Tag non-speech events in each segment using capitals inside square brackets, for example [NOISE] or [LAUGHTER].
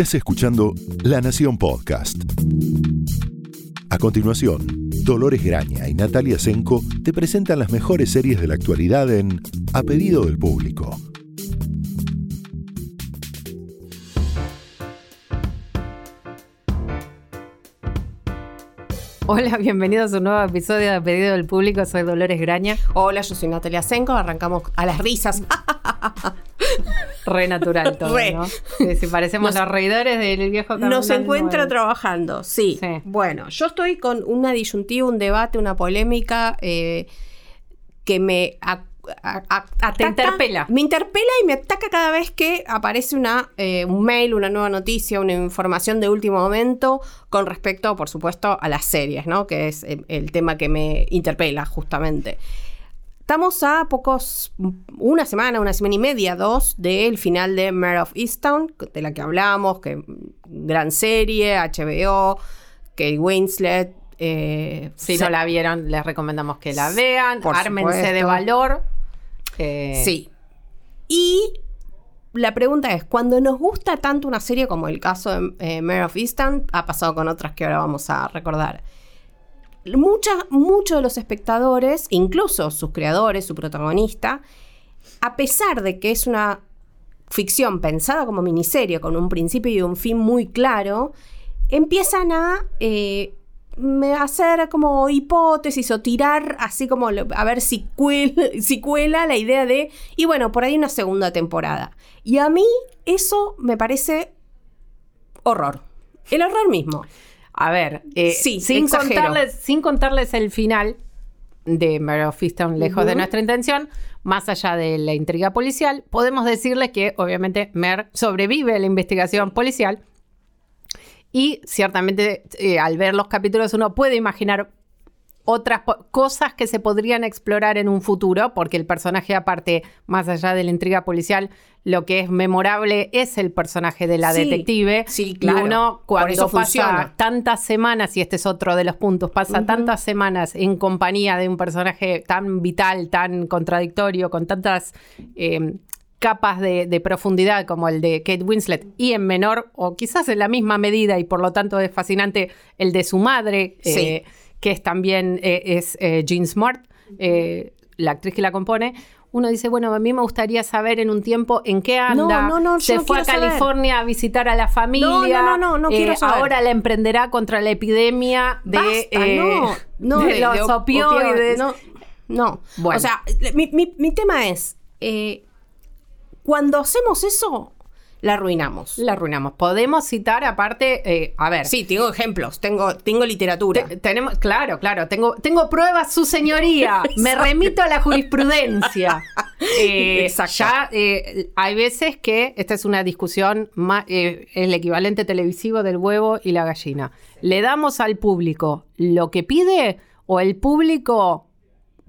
Estás escuchando La Nación Podcast. A continuación, Dolores Graña y Natalia Senko te presentan las mejores series de la actualidad en A pedido del público. Hola, bienvenidos a un nuevo episodio de A Pedido del Público. Soy Dolores Graña. Hola, yo soy Natalia Senko. Arrancamos a las risas. [LAUGHS] Re natural [LAUGHS] todo, Re. ¿no? Sí, sí, parecemos los reidores del viejo Nos encuentra trabajando, sí. Sí. Bueno, yo estoy con una disyuntiva, un debate, una polémica eh, que me ataca- interpela. Me interpela y me ataca cada vez que aparece una, eh, un mail, una nueva noticia, una información de último momento con respecto, por supuesto, a las series, ¿no? Que es el, el tema que me interpela justamente. Estamos a pocos, una semana, una semana y media, dos, del final de Mare of Easttown, de la que hablamos, que mm, gran serie, HBO, Kate Winslet. eh, Si no la vieron, les recomendamos que la vean. Por Ármense de valor. Eh, Sí. Y la pregunta es, cuando nos gusta tanto una serie como el caso de eh, Mare of Easttown, ha pasado con otras que ahora vamos a recordar. Mucha- Muchos de los espectadores, incluso sus creadores, su protagonista, a pesar de que es una ficción pensada como miniserie, con un principio y un fin muy claro, empiezan a eh, hacer como hipótesis o tirar así como a ver si cuela, [LAUGHS] si cuela la idea de, y bueno, por ahí una segunda temporada. Y a mí eso me parece horror. El horror mismo. A ver, eh, Sí, sin, exagero. contarles, sin contarles el final de Mare of Easttown, lejos de nuestra intención, más allá de la intriga policial, podemos decirles que obviamente Mer sobrevive a la investigación policial y ciertamente eh, al ver los capítulos uno puede imaginar otras cosas que se podrían explorar en un futuro, porque el personaje aparte, más allá de la intriga policial, lo que es memorable es el personaje de la Sí, detective. sí, claro. Y uno cuando eso pasa funciona. tantas semanas, y este es otro de los puntos, pasa tantas semanas en compañía de un personaje tan vital, tan contradictorio, con tantas eh, capas de, de profundidad como el de Kate Winslet, y en menor, o quizás en la misma medida, y por lo tanto es fascinante, el de su madre, Sí. eh, que es también eh, es eh, Jean Smart, eh, la actriz que la compone. Uno dice, bueno, a mí me gustaría saber en un tiempo en qué anda. no, no, yo Se no fue a saber. California a visitar a la familia. No, no, no, no, no eh, quiero saber. Ahora la emprenderá contra la epidemia de, Basta, eh, no, no, [LAUGHS] de los op- opioides. No, no. Bueno. O sea, mi, mi- mi tema es, eh, cuando hacemos eso, la arruinamos. La arruinamos. Podemos citar aparte, eh, a ver. Sí, tengo ejemplos, tengo, tengo literatura. Te- tenemos, claro, claro, tengo, tengo pruebas, su señoría. [LAUGHS] Me remito a la jurisprudencia. [LAUGHS] Eh, Exacto. Ya eh, hay veces que esta es una discusión, ma- eh, el equivalente televisivo del huevo y la gallina. ¿Le damos al público lo que pide o el público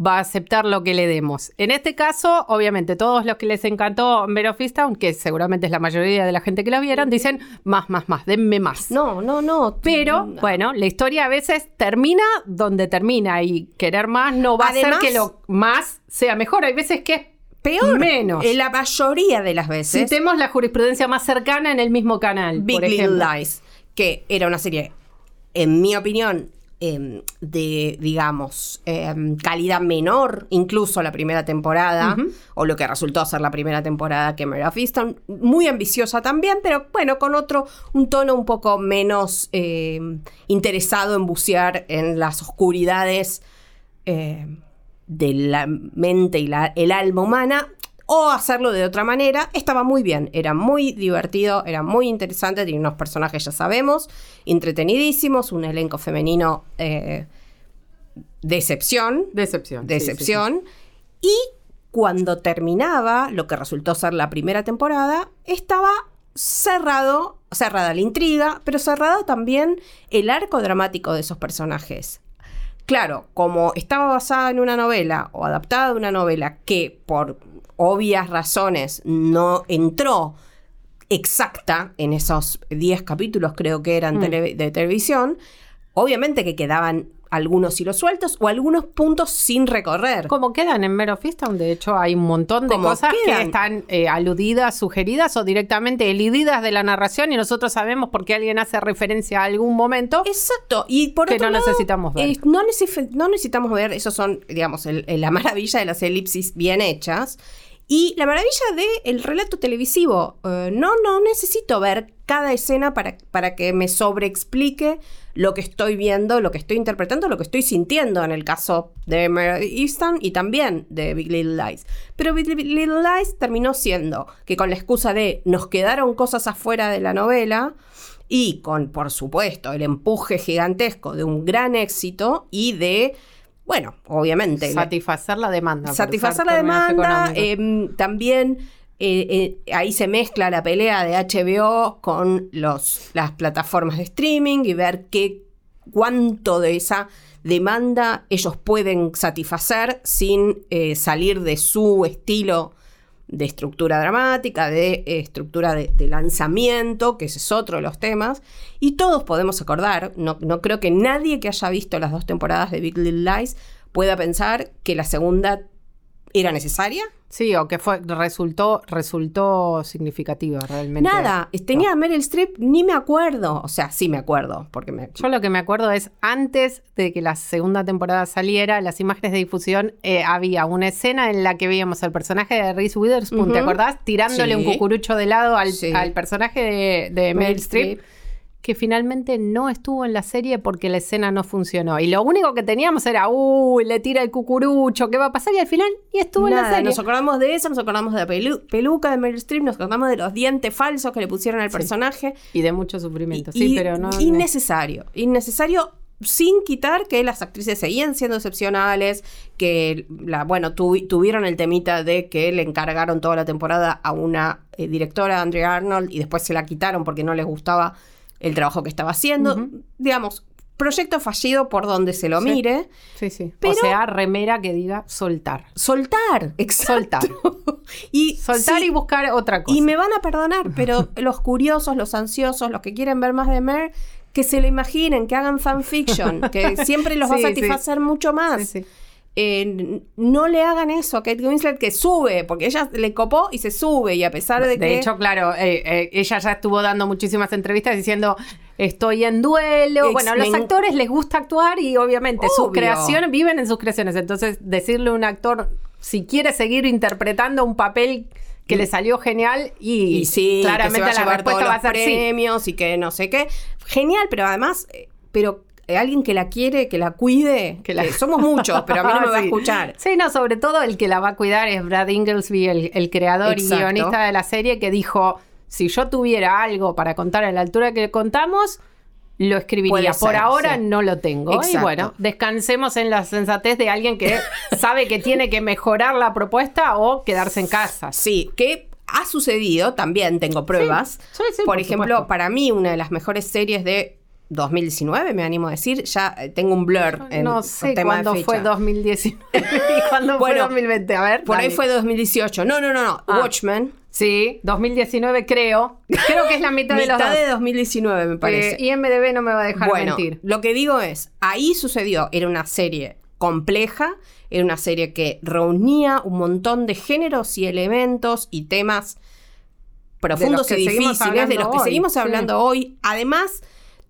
va a aceptar lo que le demos? En este caso, obviamente, todos los que les encantó Mare of Easttown, que seguramente es la mayoría de la gente que la vieron, dicen más, más, más, denme más. No, no, no. Pero, No. bueno, la historia a veces termina donde termina y querer más no va a hacer que lo más sea mejor. Hay veces que es peor. Menos. En la mayoría de las veces. Citemos la jurisprudencia más cercana en el mismo canal. Big por Little ejemplo. Lies, que era una serie, en mi opinión, em, de, digamos, em, calidad menor, incluso la primera temporada, o lo que resultó ser la primera temporada que Mare of Easttown, muy ambiciosa también, pero bueno, con otro, un tono un poco menos em, interesado en bucear en las oscuridades de la mente y la- el alma humana o hacerlo de otra manera, estaba muy bien, era muy divertido, era muy interesante, tenía unos personajes, ya sabemos, entretenidísimos, un elenco femenino eh, Decepción. de sí, sí, excepción, y cuando terminaba lo que resultó ser la primera temporada, estaba cerrado, cerrada la intriga, pero cerrado también el arco dramático de esos personajes. Claro, como estaba basada en una novela o adaptada de una novela que por obvias razones no entró exacta en esos 10 capítulos, creo que eran Mm. tele- de televisión, obviamente que quedaban algunos hilos sueltos o algunos puntos sin recorrer. Como quedan en Mero Fistown, de hecho hay un montón de cosas quedan. que están eh, aludidas, sugeridas o directamente elididas de la narración y nosotros sabemos por qué alguien hace referencia a algún momento. Exacto. Y por Que otro no lado, necesitamos ver. eh, no, necesi- no necesitamos ver, esos son, digamos, el- el- la maravilla de las elipsis bien hechas. Y la maravilla del relato televisivo. Eh, no, no necesito ver cada escena para, para que me sobreexplique lo que estoy viendo, lo que estoy interpretando, lo que estoy sintiendo en el caso de Mare Easton y también de Big Little Lies. Pero Big Little Lies terminó siendo que con la excusa de nos quedaron cosas afuera de la novela, y con, por supuesto, el empuje gigantesco de un gran éxito y de, bueno, obviamente, Satisfacer la demanda. satisfacer la demanda. eh, también eh, eh, ahí se mezcla la pelea de HBO con los, las plataformas de streaming y ver qué, cuánto de esa demanda ellos pueden satisfacer sin eh, salir de su estilo de estructura dramática, de eh, estructura de, lanzamiento, que ese es otro de los temas. Y todos podemos acordar, no, no creo que nadie que haya visto las dos temporadas de Big Little Lies pueda pensar que la segunda era necesaria. Sí, o que fue, resultó, resultó significativa realmente. Nada, tenía a Meryl Streep, ni me acuerdo. O sea, sí me acuerdo, porque me... Yo lo que me acuerdo es, antes de que la segunda temporada saliera, las imágenes de difusión, eh, había una escena en la que veíamos al personaje de Reese Witherspoon, ¿te acordás? Tirándole Sí. un cucurucho de lado al, Sí. al personaje de, de Meryl Streep, que finalmente no estuvo en la serie porque la escena no funcionó. Y lo único que teníamos era, uy, le tira el cucurucho, ¿qué va a pasar? Y al final, y estuvo en la serie. nos acordamos de eso, nos acordamos de la pelu- peluca de Meryl Streep, nos acordamos de los dientes falsos que le pusieron al personaje. Y de mucho sufrimiento, Y- sí, pero no... Innecesario. Innecesario sin quitar que las actrices seguían siendo excepcionales, que, la, bueno, tuvi- tuvieron el temita de que le encargaron toda la temporada a una eh, directora, Andrea Arnold, y después se la quitaron porque no les gustaba el trabajo que estaba haciendo. Digamos, proyecto fallido por donde se lo Sí. mire. Sí, sí. Pero- o sea, remera que diga soltar. Soltar, exacto. Soltar. [LAUGHS] y Soltar sí, y buscar otra cosa. Y me van a perdonar, [LAUGHS] pero los curiosos, los ansiosos, los que quieren ver más de Mer, que se lo imaginen, que hagan fanfiction, que siempre los va a [LAUGHS] satisfacer mucho más. Sí, sí. Eh, no le hagan eso a Kate Winslet que sube, porque ella le copó y se sube, y a pesar de, De que. hecho, claro, eh, eh, ella ya estuvo dando muchísimas entrevistas diciendo estoy en duelo. Ex- bueno, a los actores les gusta actuar y obviamente sus creaciones viven en sus creaciones. Entonces, decirle a un actor si quiere seguir interpretando un papel que le salió genial y, y sí, claramente que se va a la todos respuesta va a ser sí. premios y que no sé qué. Genial, pero además, pero alguien que la quiere, que la cuide, Que la- somos muchos, pero a mí no me [LAUGHS] va a escuchar. Sí, no, sobre todo el que la va a cuidar es Brad Inglesby, el, el creador Exacto. y guionista de la serie, que dijo, si yo tuviera algo para contar a la altura que contamos, lo escribiría. Por ahora sí. no lo tengo. Y Exacto. bueno, descansemos en la sensatez de alguien que [LAUGHS] sabe que tiene que mejorar la propuesta o quedarse en casa. Sí, que ha sucedido, también tengo pruebas. Sí, sí, por, por ejemplo, supuesto. para mí una de las mejores series de 2019, me animo a decir, ya eh, tengo un blur en no sé tema de cuándo fue fecha. 2019 [LAUGHS] y cuándo fue Bueno, 2020. A ver, Por ahí fue 2018. No, no, no, no. Ah. Watchmen. Sí, 2019 creo. Creo que es la mitad de los Mitad de 2019, me parece. Eh, IMDB no me va a dejar bueno, mentir. lo que digo es, ahí sucedió, era una serie compleja, era una serie que reunía un montón de géneros y elementos y temas profundos y difíciles de los que hoy, seguimos sí. hablando hoy. Además,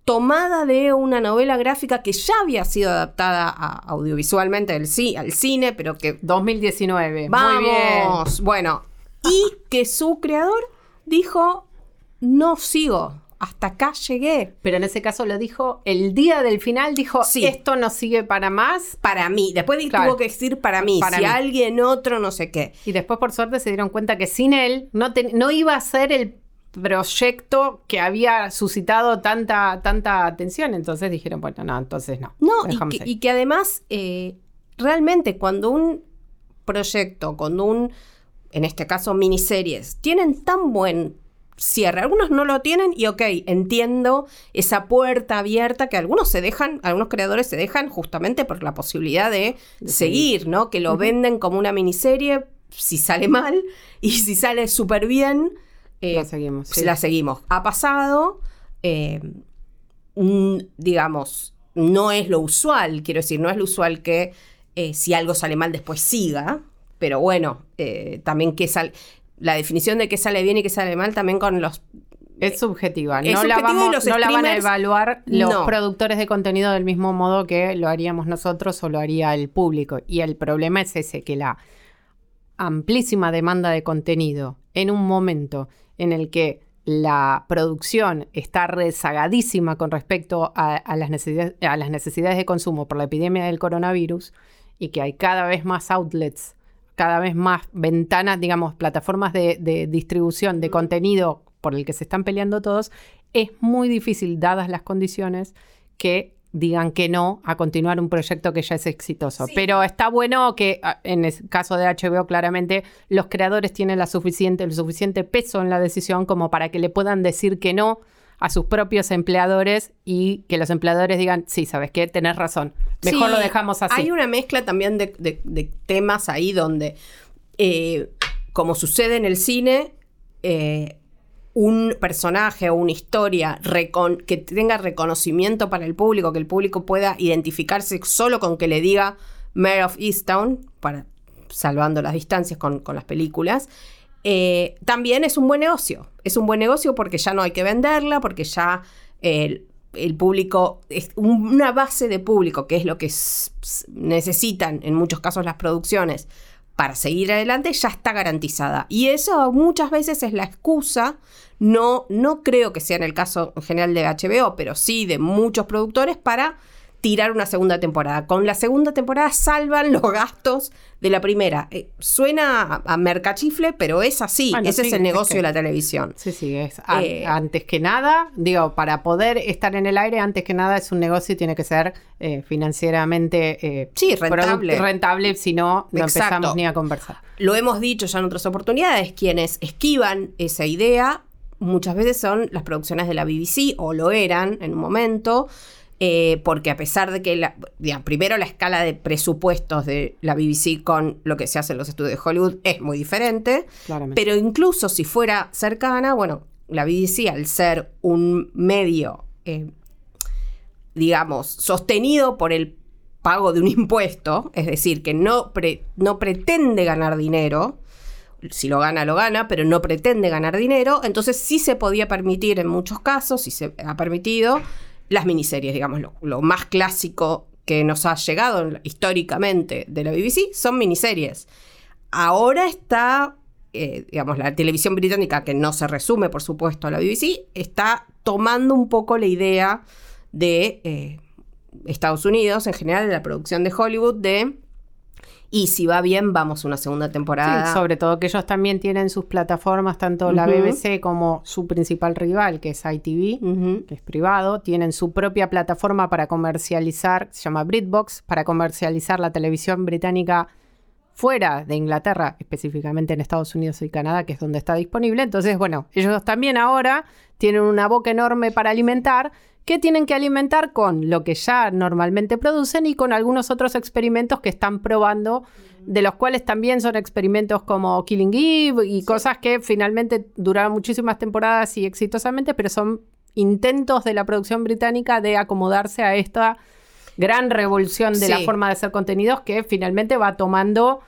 tomada de una novela gráfica que ya había sido adaptada a- audiovisualmente al, ci- al cine, pero que 2019. Vamos, Muy bien. bueno, y que su creador dijo, no sigo, hasta acá llegué. Pero en ese caso lo dijo el día del final, dijo, Sí. esto no sigue para más. Para mí, después Claro. tuvo que decir para mí, Para si mí. alguien otro no sé qué. Y después, por suerte, se dieron cuenta que sin él no, te- no iba a ser el proyecto que había suscitado tanta, tanta atención. Entonces dijeron, bueno, no, entonces no. No, y que además, eh, realmente cuando un proyecto, cuando un, en este caso, miniseries, tienen tan buen cierre, algunos no lo tienen y ok, entiendo esa puerta abierta que algunos se dejan, algunos creadores se dejan justamente por la posibilidad de, seguir, ¿no? Que lo venden como una miniserie, si sale mal y si sale súper bien. Eh, La seguimos, pues sí. La seguimos. Ha pasado, eh, digamos, no es lo usual, quiero decir, no es lo usual que eh, si algo sale mal después siga, pero bueno, también que sale, la definición de qué sale bien y qué sale mal también con los... Es subjetiva, Es no, la, subjetiva y vamos- los no la van a evaluar los No. productores de contenido del mismo modo que lo haríamos nosotros o lo haría el público. Y el problema es ese, que la amplísima demanda de contenido en un momento en el que la producción está rezagadísima con respecto a, a las necesidades, a las necesidades de consumo por la epidemia del coronavirus y que hay cada vez más outlets, cada vez más ventanas, digamos, plataformas de, de distribución de contenido por el que se están peleando todos, es muy difícil, dadas las condiciones, que digan que no a continuar un proyecto que ya es exitoso. Pero está bueno que ah, en el caso de HBO claramente los creadores tienen la suficiente, el suficiente peso en la decisión como para que le puedan decir que no a sus propios empleadores y que los empleadores digan, sí, ¿sabes qué? Tenés razón. Mejor Sí, lo dejamos así. Hay una mezcla también de, de- de temas ahí donde, eh, como sucede en el cine, eh, un personaje o una historia que tenga reconocimiento para el público, que el público pueda identificarse solo con que le diga Mayor of Easttown, para, salvando las distancias con, las películas, eh, también es un buen negocio. Es un buen negocio porque ya no hay que venderla, porque ya el, el público, es un- una base de público, que es lo que necesitan en muchos casos las producciones para seguir adelante, ya está garantizada. Y eso muchas veces es la excusa, no, no creo que sea en el caso en general de HBO, pero sí de muchos productores para tirar una segunda temporada. Con la segunda temporada salvan los gastos de la primera. Eh, suena a, a mercachifle, pero es así. Bueno, Ese sí, es el es negocio que- de la televisión. Sí, sí, es a- Eh, antes que nada, digo, para poder estar en el aire, antes que nada es un negocio y tiene que ser eh, financieramente Sí, rentable. rentable, si no, no Exacto. empezamos ni a conversar. Lo hemos dicho ya en otras oportunidades, quienes esquivan esa idea muchas veces son las producciones de la BBC, o lo eran en un momento, eh, porque a pesar de que, la, digamos, primero la escala de presupuestos de la BBC con lo que se hace en los estudios de Hollywood es muy diferente, Claramente. pero incluso si fuera cercana, bueno, la BBC al ser un medio, eh, digamos, sostenido por el pago de un impuesto, es decir, que no, pre- no pretende ganar dinero, si lo gana, lo gana, pero no pretende ganar dinero, entonces sí se podía permitir en muchos casos, sí se ha permitido, las miniseries, digamos, lo, más clásico que nos ha llegado en- históricamente de la BBC son miniseries. Ahora está, eh, digamos, la televisión británica, que no se resume, por supuesto, a la BBC, está tomando un poco la idea de eh, Estados Unidos, en general, de la producción de Hollywood, de, y si va bien, vamos a una segunda temporada. Sí, sobre todo que ellos también tienen sus plataformas, tanto la. BBC como su principal rival, que es ITV, que es privado, tienen su propia plataforma para comercializar, se llama BritBox, para comercializar la televisión británica fuera de Inglaterra, específicamente en Estados Unidos y Canadá, que es donde está disponible. Entonces, bueno, ellos también ahora tienen una boca enorme para alimentar, que tienen que alimentar con lo que ya normalmente producen y con algunos otros experimentos que están probando, de los cuales también son experimentos como Killing Eve y cosas que finalmente duraron muchísimas temporadas y exitosamente, pero son intentos de la producción británica de acomodarse a esta gran revolución de la forma de hacer contenidos que finalmente va tomando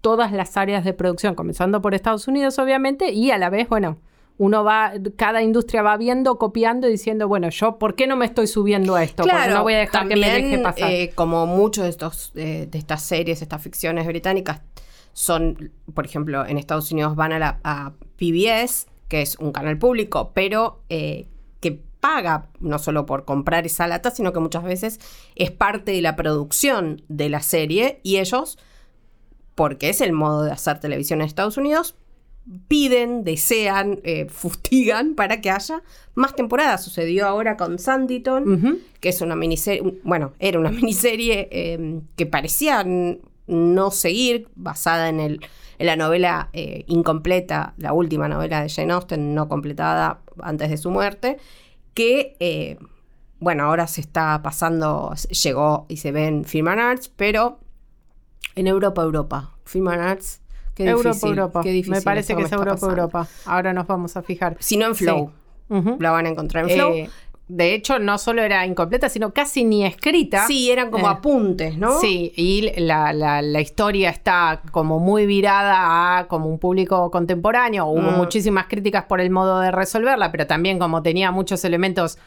todas las áreas de producción, comenzando por Estados Unidos, obviamente, y a la vez, bueno, uno va, cada industria va viendo, copiando y diciendo, bueno, yo, ¿por qué no me estoy subiendo a esto? Porque no voy a dejar que me deje pasar. eh, como muchos de estos eh, de estas series, estas ficciones británicas, son, por ejemplo, en Estados Unidos van a, la, a PBS, que es un canal público, pero eh, que paga no solo por comprar esa lata, sino que muchas veces es parte de la producción de la serie y ellos, porque es el modo de hacer televisión en Estados Unidos, piden, desean, eh, fustigan para que haya más temporadas. Sucedió ahora con Sanditon, que es una miniserie, bueno, era una [LAUGHS] miniserie eh, que parecía no seguir, basada en, el, en la novela eh, incompleta, la última novela de Jane Austen, no completada antes de su muerte, que, eh, bueno, ahora se está pasando, llegó y se ve en Film and Arts, pero en Europa, Europa. Film and Arts, qué Europa, difícil, Europa. qué difícil me parece que me es Europa, pasando. Europa. Ahora nos vamos a fijar. Si no en Flow, Sí. La van a encontrar en Flow. Eh, de hecho, no solo era incompleta, sino casi ni escrita. Sí, eran como Eh, apuntes, ¿no? Sí, y la, la- la historia está como muy virada a como un público contemporáneo. Hubo Mm. muchísimas críticas por el modo de resolverla, pero también como tenía muchos elementos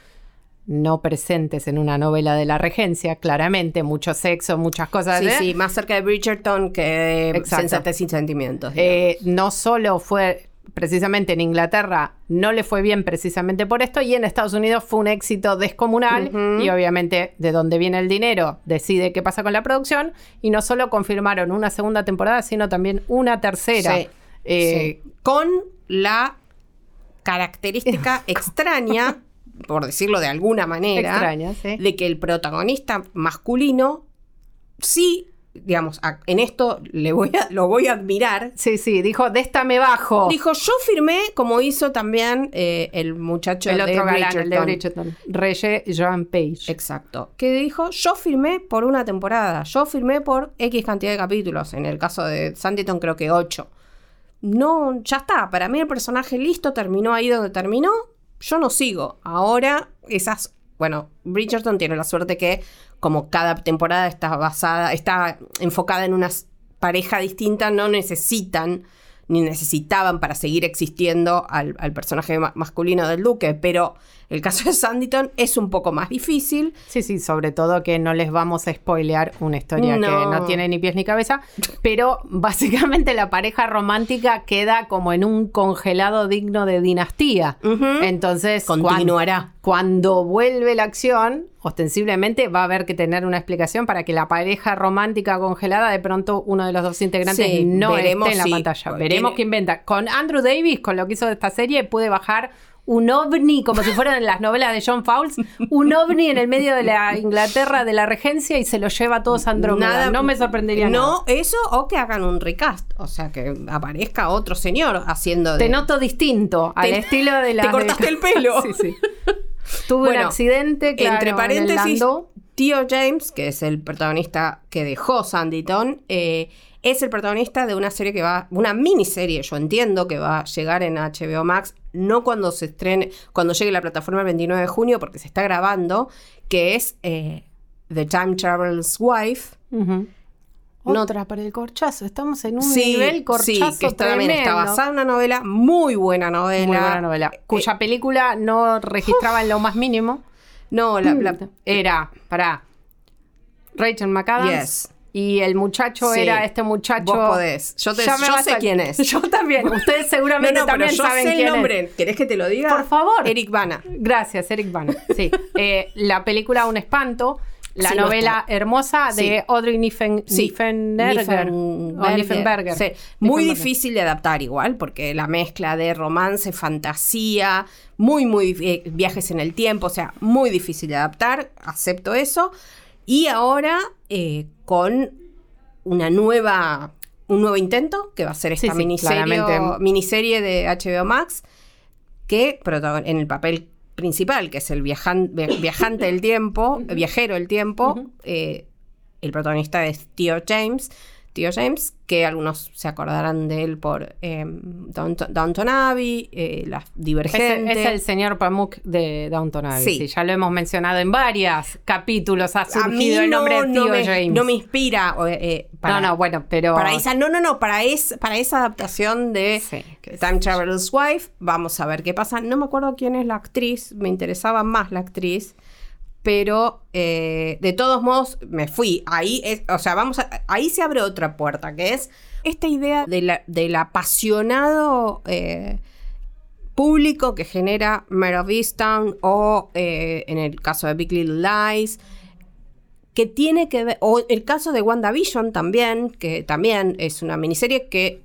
no presentes en una novela de la regencia, claramente, mucho sexo, muchas cosas. Sí, ¿eh? sí, más cerca de Bridgerton que de Exacto. Sensatez y Sentimientos. Eh, no solo fue precisamente en Inglaterra, no le fue bien precisamente por esto, y en Estados Unidos fue un éxito descomunal, y obviamente de donde viene el dinero decide qué pasa con la producción, y no solo confirmaron una segunda temporada, sino también una tercera. Sí, Eh, sí. Con la característica [LAUGHS] extraña, por decirlo de alguna manera, Extraña, sí. de que el protagonista masculino sí, digamos, en esto le voy a, lo voy a admirar. Sí, sí, dijo, de esta me bajo. Dijo, yo firmé, como hizo también eh, el muchacho el de otro galán, el de Bridgerton. Jean Page. Exacto. Que dijo, yo firmé por una temporada, yo firmé por X cantidad de capítulos. En el caso de Sanditon creo que 8. No, ya está. Para mí el personaje listo terminó ahí donde terminó. Yo no sigo. Ahora esas... Bueno, Bridgerton tiene la suerte que como cada temporada está basada, está enfocada en una pareja distinta, no necesitan ni necesitaban para seguir existiendo al, personaje ma- masculino del duque, pero el caso de Sanditon es un poco más difícil. Sí, sí, sobre todo que no les vamos a spoilear una historia que No. tiene ni pies ni cabeza, pero básicamente la pareja romántica queda como en un congelado digno de dinastía. Entonces, Continuará. Cuando, vuelve la acción, ostensiblemente va a haber que tener una explicación para que la pareja romántica congelada, de pronto uno de los dos integrantes Sí, no esté en la si- pantalla. tiene- Veremos qué inventa. Con Andrew Davis, con lo que hizo de esta serie, pude bajar un ovni, como si fueran en las novelas de John Fowles, un ovni en el medio de la Inglaterra de la regencia y se lo lleva a todos Andrómeda. no me sorprendería nada. No, eso o que hagan un recast. O sea, que aparezca otro señor haciendo de... Te noto distinto al Te- estilo de la. te cortaste el pelo. [LAUGHS] sí, sí. Tuve Bueno, un accidente, claro, Entre paréntesis. Tío James, que es el protagonista que dejó Sanditon, eh, es el protagonista de una serie que va, una miniserie, yo entiendo que va a llegar en HBO Max, no cuando se estrene, cuando llegue la plataforma el 29 de junio, porque se está grabando, que es eh, The Time Traveler's Wife. Ujú. No- Otra para el corchazo. Estamos en un Sí, nivel corchazo sí, que está, también está tremendo. basada en una novela, muy buena novela. Muy buena novela. Eh, Cuya película no registraba en lo más mínimo. no, la, la- Era, para Rachel McAdams. Yes. Y el muchacho Sí. era este muchacho. Vos podés. Yo te- Ya me yo a sé quién es. [LAUGHS] Yo también. Ustedes seguramente No, no, pero también yo saben sé el quién es. nombre. ¿Querés que te lo diga? Por favor. Eric Bana. Gracias, Eric Bana. Sí. [LAUGHS] Eh, la película Un espanto. La Sí, novela hermosa de Sí. Audrey Niffen, Sí, Niffenberger. O Niffenberger. Sí, Muy Niffenberger. difícil de adaptar igual, porque la mezcla de romance, fantasía, muy, muy eh, viajes en el tiempo, o sea, muy difícil de adaptar, acepto eso. Y ahora eh, con una nueva, un nuevo intento, que va a ser esta Sí, miniserie, miniserie de HBO Max, que en el papel principal, que es el viajan- via- viajante del tiempo, viajero del tiempo, eh, el protagonista es Tío James. Tío James, que algunos se acordarán de él por eh, Downton, Downton Abbey, eh, La Es, Divergente. es el señor Pamuk de Downton Abbey. Sí. Sí. ya lo hemos mencionado en varios capítulos. Ha A mí surgido el nombre de Tío no me, James. no me inspira. o, eh, para, no, no, bueno, pero. para esa, no, no, no, para, es, para esa adaptación de Sí, Time Traveler's Wife, vamos a ver qué pasa. No me acuerdo quién es la actriz, me interesaba más la actriz, pero eh, de todos modos me fui. Ahí, o sea, vamos ahí se abre otra puerta, que es esta idea de la- del apasionado eh, público que genera Mare o eh, en el caso de Big Little Lies que tiene que ver, o el caso de WandaVision también, que también es una miniserie que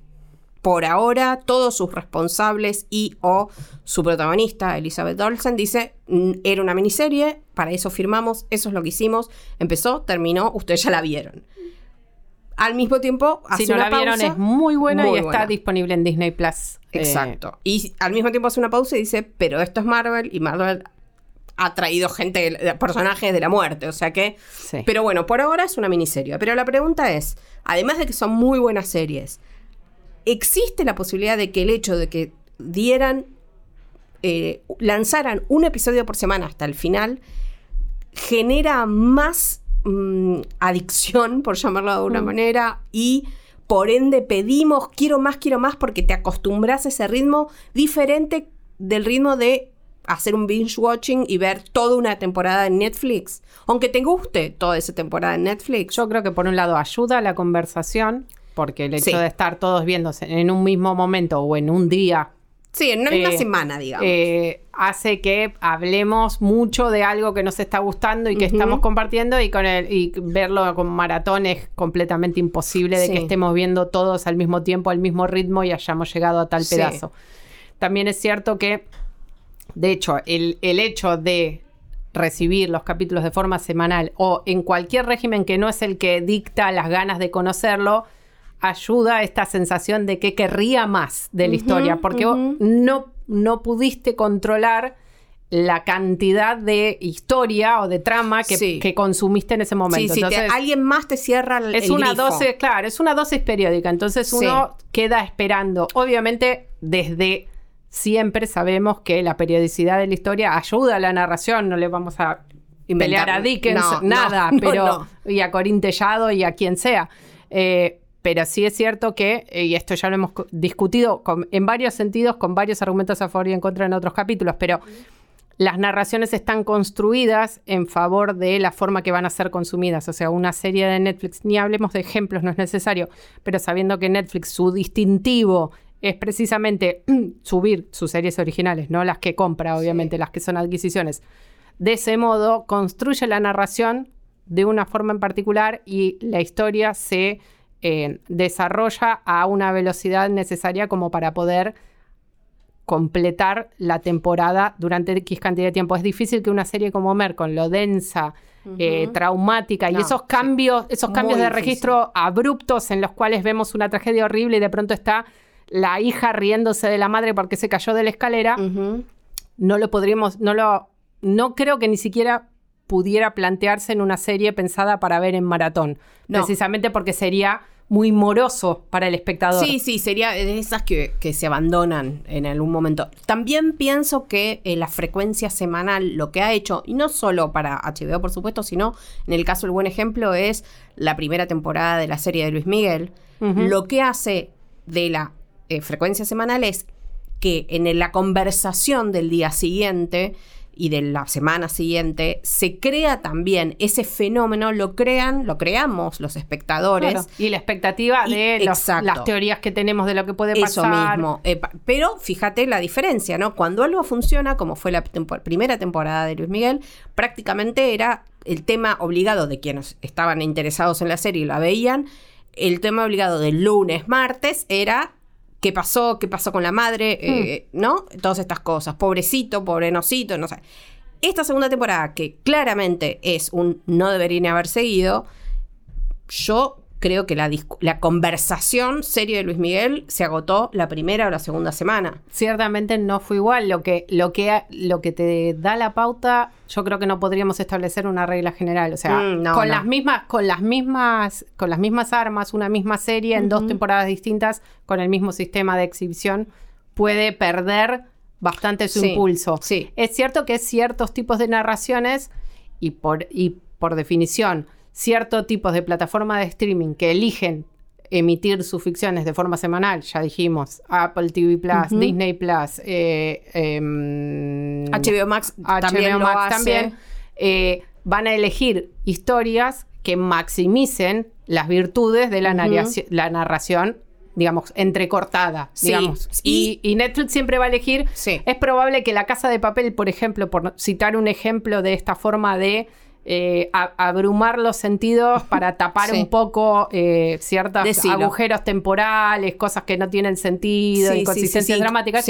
por ahora todos sus responsables y o su protagonista, Elizabeth Olsen, dice, "Mm, era una miniserie, para eso firmamos, eso es lo que hicimos, empezó, terminó, ustedes ya la vieron. Al mismo tiempo, hace si no una la vieron, pausa, es muy buena muy y está disponible en Disney Plus. Eh, Exacto. Y al mismo tiempo hace una pausa y dice, pero esto es Marvel y Marvel ha traído gente, personajes de la muerte, o sea que... sí. Pero bueno, por ahora es una miniserie. Pero la pregunta es, además de que son muy buenas series, ¿existe la posibilidad de que el hecho de que dieran eh, lanzaran un episodio por semana hasta el final genera más mm, adicción, por llamarlo de alguna Mm. manera, y por ende pedimos, quiero más, quiero más, porque te acostumbras a ese ritmo diferente del ritmo de hacer un binge watching y ver toda una temporada en Netflix. Aunque te guste toda esa temporada en Netflix. Yo creo que por un lado ayuda a la conversación, porque el hecho Sí. de estar todos viéndose en un mismo momento o en un día sí, en una misma eh, semana, digamos. eh, hace que hablemos mucho de algo que nos está gustando y que estamos compartiendo y con el y verlo con maratón es completamente imposible de Sí. que estemos viendo todos al mismo tiempo, al mismo ritmo y hayamos llegado a tal Sí. pedazo. También es cierto que, de hecho, el, el hecho de recibir los capítulos de forma semanal o en cualquier régimen que no es el que dicta las ganas de conocerlo, ayuda a esta sensación de que querría más de la historia, porque vos no, no pudiste controlar la cantidad de historia o de trama que, Sí. que consumiste en ese momento. sí, sí, te- Entonces, alguien más te cierra el, es el una grifo. dosis, claro, es una dosis periódica. Entonces uno queda esperando. Obviamente, desde siempre sabemos que la periodicidad de la historia ayuda a la narración. No le vamos a pelear a Dickens, no, nada, no, [LAUGHS] no, pero y a Corín Tellado y a quien sea. Eh, pero sí es cierto que, eh, y esto ya lo hemos discutido con- en varios sentidos, con varios argumentos a favor y en contra en otros capítulos, pero las narraciones están construidas en favor de la forma que van a ser consumidas. O sea, una serie de Netflix, ni hablemos de ejemplos, no es necesario, pero sabiendo que Netflix, su distintivo es precisamente [CLEARS THROAT] subir sus series originales, no las que compra, obviamente, las que son adquisiciones. De ese modo, construye la narración de una forma en particular y la historia se eh, desarrolla a una velocidad necesaria como para poder completar la temporada durante X cantidad de tiempo. Es difícil que una serie como Mer, con lo densa, eh, traumática y esos sí. cambios, esos cambios Muy de difícil. registro abruptos en los cuales vemos una tragedia horrible y de pronto está la hija riéndose de la madre porque se cayó de la escalera, no lo podríamos, no lo, no creo que ni siquiera pudiera plantearse en una serie pensada para ver en maratón, No. precisamente porque sería muy moroso para el espectador. Sí, sí, sería de esas que, que se abandonan en algún momento. También pienso que eh, la frecuencia semanal lo que ha hecho, y no solo para HBO, por supuesto, sino en el caso, el buen ejemplo es la primera temporada de la serie de Luis Miguel. Lo que hace de la eh, frecuencia semanal es que en la conversación del día siguiente y de la semana siguiente se crea también ese fenómeno, lo crean, lo creamos los espectadores. Claro. Y la expectativa Y- de los- exacto. las teorías que tenemos de lo que puede Eso pasar. mismo. Eh, pa- pero fíjate la diferencia, ¿no? Cuando algo funciona, como fue la primera temporada de Luis Miguel, prácticamente era el tema obligado de quienes estaban interesados en la serie y la veían. El tema obligado del lunes, martes era qué pasó, qué pasó con la madre, eh, ¿no? Todas estas cosas. Pobrecito, pobrenosito, no sé. Esta segunda temporada, que claramente es un no debería haber seguido, yo creo que la, la conversación seria de Luis Miguel se agotó la primera o la segunda semana. Ciertamente no fue igual. Lo que, lo, que, lo que te da la pauta, yo creo que no podríamos establecer una regla general. O sea, Mm, no, con no. las mismas, con las mismas, con las mismas armas, una misma serie en dos temporadas distintas, con el mismo sistema de exhibición, puede perder bastante su Sí, impulso. sí. Es cierto que ciertos tipos de narraciones y por, y por definición, ciertos tipos de plataforma de streaming que eligen emitir sus ficciones de forma semanal, ya dijimos, Apple TV Plus. Disney Plus, eh, em, HBO Max HBO también lo Max hace. también, eh, van a elegir historias que maximicen las virtudes de la, narración, digamos, entrecortada, Sí, digamos. y Netflix siempre va a elegir. Sí. Es probable que La Casa de Papel, por ejemplo, por citar un ejemplo de esta forma de eh, a- abrumar los sentidos para [LAUGHS] tapar Sí. un poco eh, ciertos Decilo. agujeros temporales, cosas que no tienen sentido, Sí, inconsistencias sí. dramáticas.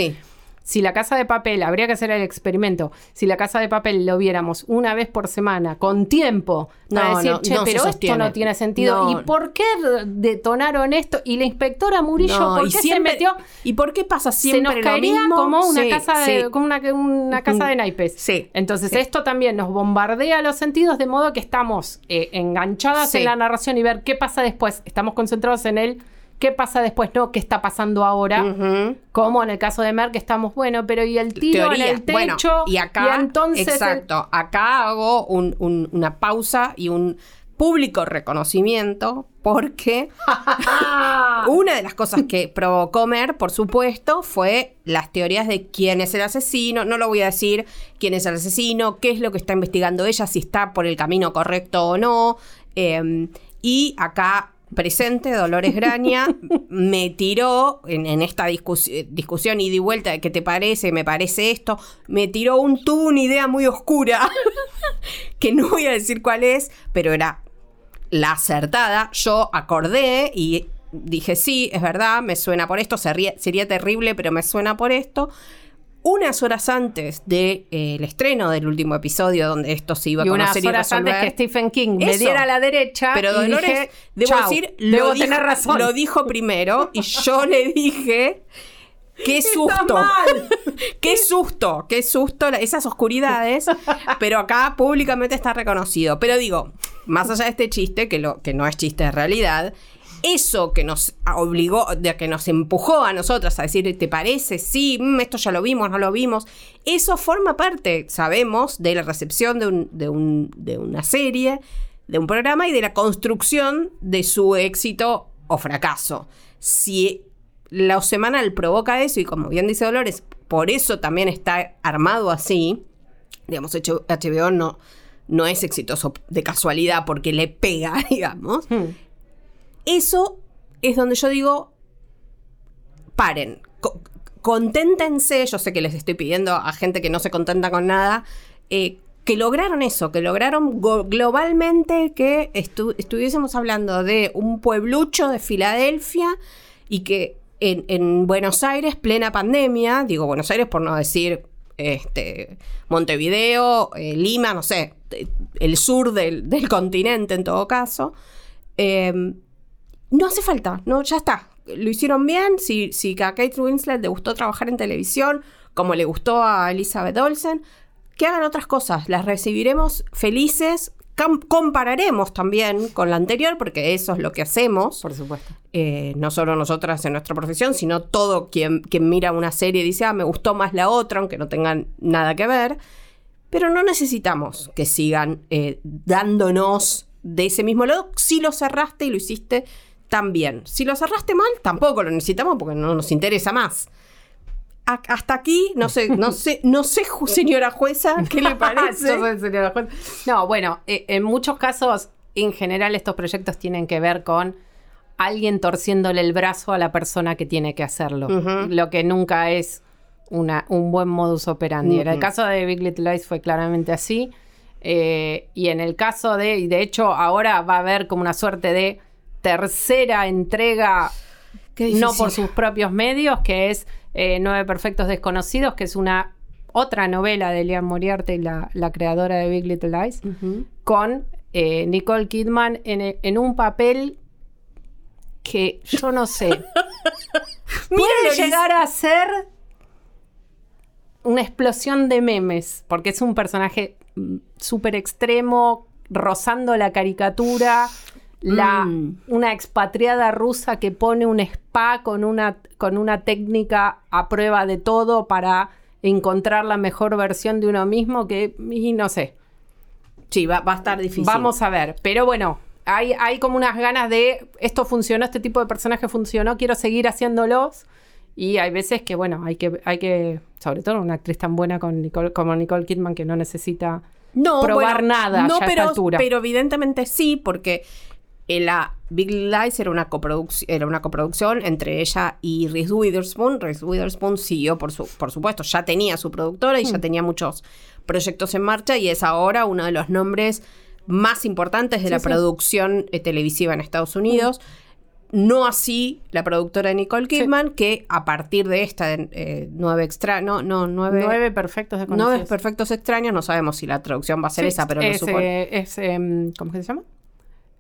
Si la casa de papel, habría que hacer el experimento, si la casa de papel lo viéramos una vez por semana, con tiempo, para No, decir, no, che, no se pero esto no tiene sentido. ¿Y por qué detonaron esto? Y la inspectora Murillo, ¿por y qué siempre- se metió? ¿Y por qué pasa Se siempre nos lo caería mismo? como una Sí, casa de, sí. como una, una casa de naipes. Sí, Entonces, sí. esto también nos bombardea los sentidos de modo que estamos eh, enganchadas en la narración y ver qué pasa después. Estamos concentrados en el qué pasa después, no qué está pasando ahora. Ujú. Como en el caso de Mer, que estamos, bueno, pero y el tiro Teoría. en el techo. Bueno, y acá, entonces el- exacto, acá hago un- un- una pausa y un público reconocimiento porque [LAUGHS] una de las cosas que provocó Mer, por supuesto, fue las teorías de quién es el asesino. No lo voy a decir quién es el asesino, qué es lo que está investigando ella, si está por el camino correcto o no. Eh, y acá presente, Dolores Graña, [LAUGHS] me tiró en, en esta discus- eh, discusión ida y vuelta de qué te parece, me parece esto, me tiró un, tuvo una idea muy oscura, [LAUGHS] que no voy a decir cuál es, pero era la acertada. Yo acordé y dije, sí, es verdad, me suena por esto, sería, sería terrible, pero me suena por esto. Unas horas antes del estreno del último episodio, donde esto se iba a y unas y horas antes que Stephen King me Eso. diera a la derecha. pero Dolores, dije, debo "Chau, decir, lo, dijo, razón. lo dijo primero y yo le dije, qué susto, [LAUGHS] qué susto, qué susto, esas oscuridades, pero acá públicamente está reconocido. Pero digo, más allá de este chiste, que, lo, que no es chiste de realidad, eso que nos obligó, de que nos empujó a nosotras a decir, ¿te parece? Sí, mm, esto ya lo vimos, no lo vimos. Eso forma parte, sabemos, de la recepción de, un- de un- de una serie, de un programa y de la construcción de su éxito o fracaso. Si lo semanal provoca eso, y como bien dice Dolores, por eso también está armado así, digamos, HBO no, no es exitoso de casualidad porque le pega, [LAUGHS] digamos. Hmm. Eso es donde yo digo, paren, co- conténtense, yo sé que les estoy pidiendo a gente que no se contenta con nada, eh, que lograron eso, que lograron globalmente que estu- estuviésemos hablando de un pueblucho de Filadelfia y que en, en Buenos Aires, plena pandemia, digo Buenos Aires por no decir este, Montevideo, eh, Lima, no sé, eh, el sur del, continente en todo caso, eh, no hace falta, no, ya está. Lo hicieron bien. Si, si a Kate Winslet le gustó trabajar en televisión, como le gustó a Elizabeth Olsen, que hagan otras cosas. Las recibiremos felices. Compararemos también con la anterior, porque eso es lo que hacemos. Por supuesto. Eh, no solo nosotras en nuestra profesión, sino todo quien, quien mira una serie y dice, ah, me gustó más la otra, aunque no tengan nada que ver. Pero no necesitamos que sigan eh, dándonos de ese mismo lado si lo cerraste y lo hiciste tan bien. Si lo cerraste mal, tampoco lo necesitamos porque no nos interesa más. A- hasta aquí, no sé, no [LAUGHS] sé, no sé, señora jueza, ¿qué le [LAUGHS] parece? No, bueno, eh, en muchos casos, en general, estos proyectos tienen que ver con alguien torciéndole el brazo a la persona que tiene que hacerlo. Lo que nunca es una, un buen modus operandi. En el caso de Big Little Lies fue claramente así. Eh, y en el caso de, y de hecho ahora va a haber como una suerte de tercera entrega no por sus propios medios, que es eh, Nueve Perfectos Desconocidos, que es una otra novela de Liam Moriarty, la, la creadora de Big Little Lies, con eh, Nicole Kidman en, en un papel que yo no sé. [LAUGHS] puede llegar a ser una explosión de memes, porque es un personaje mm, súper extremo, rozando la caricatura, la, Mm. una expatriada rusa que pone un spa con una, con una técnica a prueba de todo para encontrar la mejor versión de uno mismo, que, y no sé, Sí, va, va a estar difícil. Vamos a ver, pero bueno, hay, hay como unas ganas de esto funcionó, este tipo de personaje funcionó, quiero seguir haciéndolos. Y hay veces que, bueno, hay que, hay que, sobre todo una actriz tan buena con Nicole- como Nicole Kidman que no necesita no, probar nada no, ya a esta altura. pero evidentemente sí, porque la Big Lies era una, era una coproducción entre ella y Reese Witherspoon. Reese Witherspoon siguió, por, su, por supuesto, ya tenía su productora y Mm. ya tenía muchos proyectos en marcha y es ahora uno de los nombres más importantes de Sí, la sí. Producción eh, televisiva en Estados Unidos. No así la productora Nicole Kidman, que a partir de esta eh, nueve extra, no, no, nueve, Nueve perfectos de nueve perfectos extraños, no sabemos si la traducción va a ser esa, pero lo es, supongo. eh, es, em, ¿Cómo que se llama?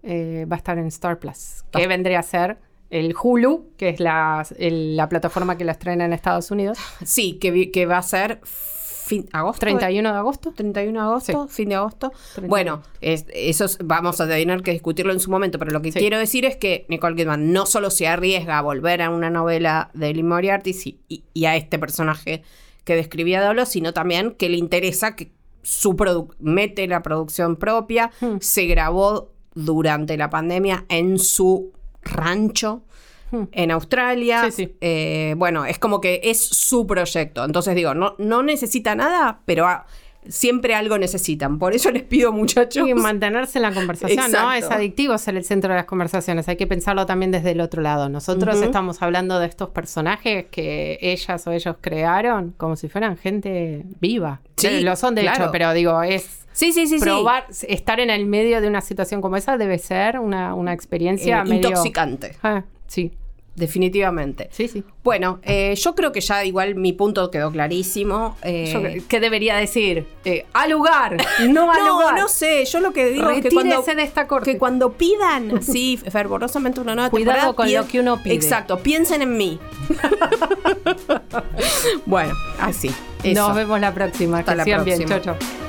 Eh, va a estar en Star Plus, que vendría a ser el Hulu, que es la, el- la plataforma que la estrena en Estados Unidos. Sí, que, va a ser fin, agosto. 31 de agosto. 31 de agosto, fin de agosto. 31. Bueno, es- eso es- vamos a tener que discutirlo en su momento, pero lo que Sí. quiero decir es que Nicole Kidman no solo se arriesga a volver a una novela de Lee Moriarty y, y- y a este personaje que describía Dolo, sino también que le interesa que su mete la producción propia, Hmm. se grabó durante la pandemia en su rancho Hmm. en Australia. Sí, sí. Eh, bueno, es como que es su proyecto. Entonces digo, no, no necesita nada, pero ah, siempre algo necesitan. Por eso les pido, muchachos. Y mantenerse en la conversación, ¿no? Es adictivo ser el centro de las conversaciones. Hay que pensarlo también desde el otro lado. Nosotros estamos hablando de estos personajes que ellas o ellos crearon como si fueran gente viva. Sí, Lo son de claro. hecho, pero digo, es Sí, sí, sí, sí. probar, estar en el medio de una situación como esa debe ser una, una experiencia Eh, medio... intoxicante, Ah, sí, definitivamente. sí, sí. Bueno, eh, yo creo que ya igual mi punto quedó clarísimo. eh, ¿Qué debería decir? Eh, al lugar, [LAUGHS] no al no, lugar. no sé, yo lo que digo es que cuando, de esta corte. que cuando pidan así fervorosamente una nueva Cuidado temporada, con lo que uno pide. Exacto, piensen en mí. [LAUGHS] bueno, así. eso. Nos vemos la próxima. Hasta que la bien. próxima. Chau, chau.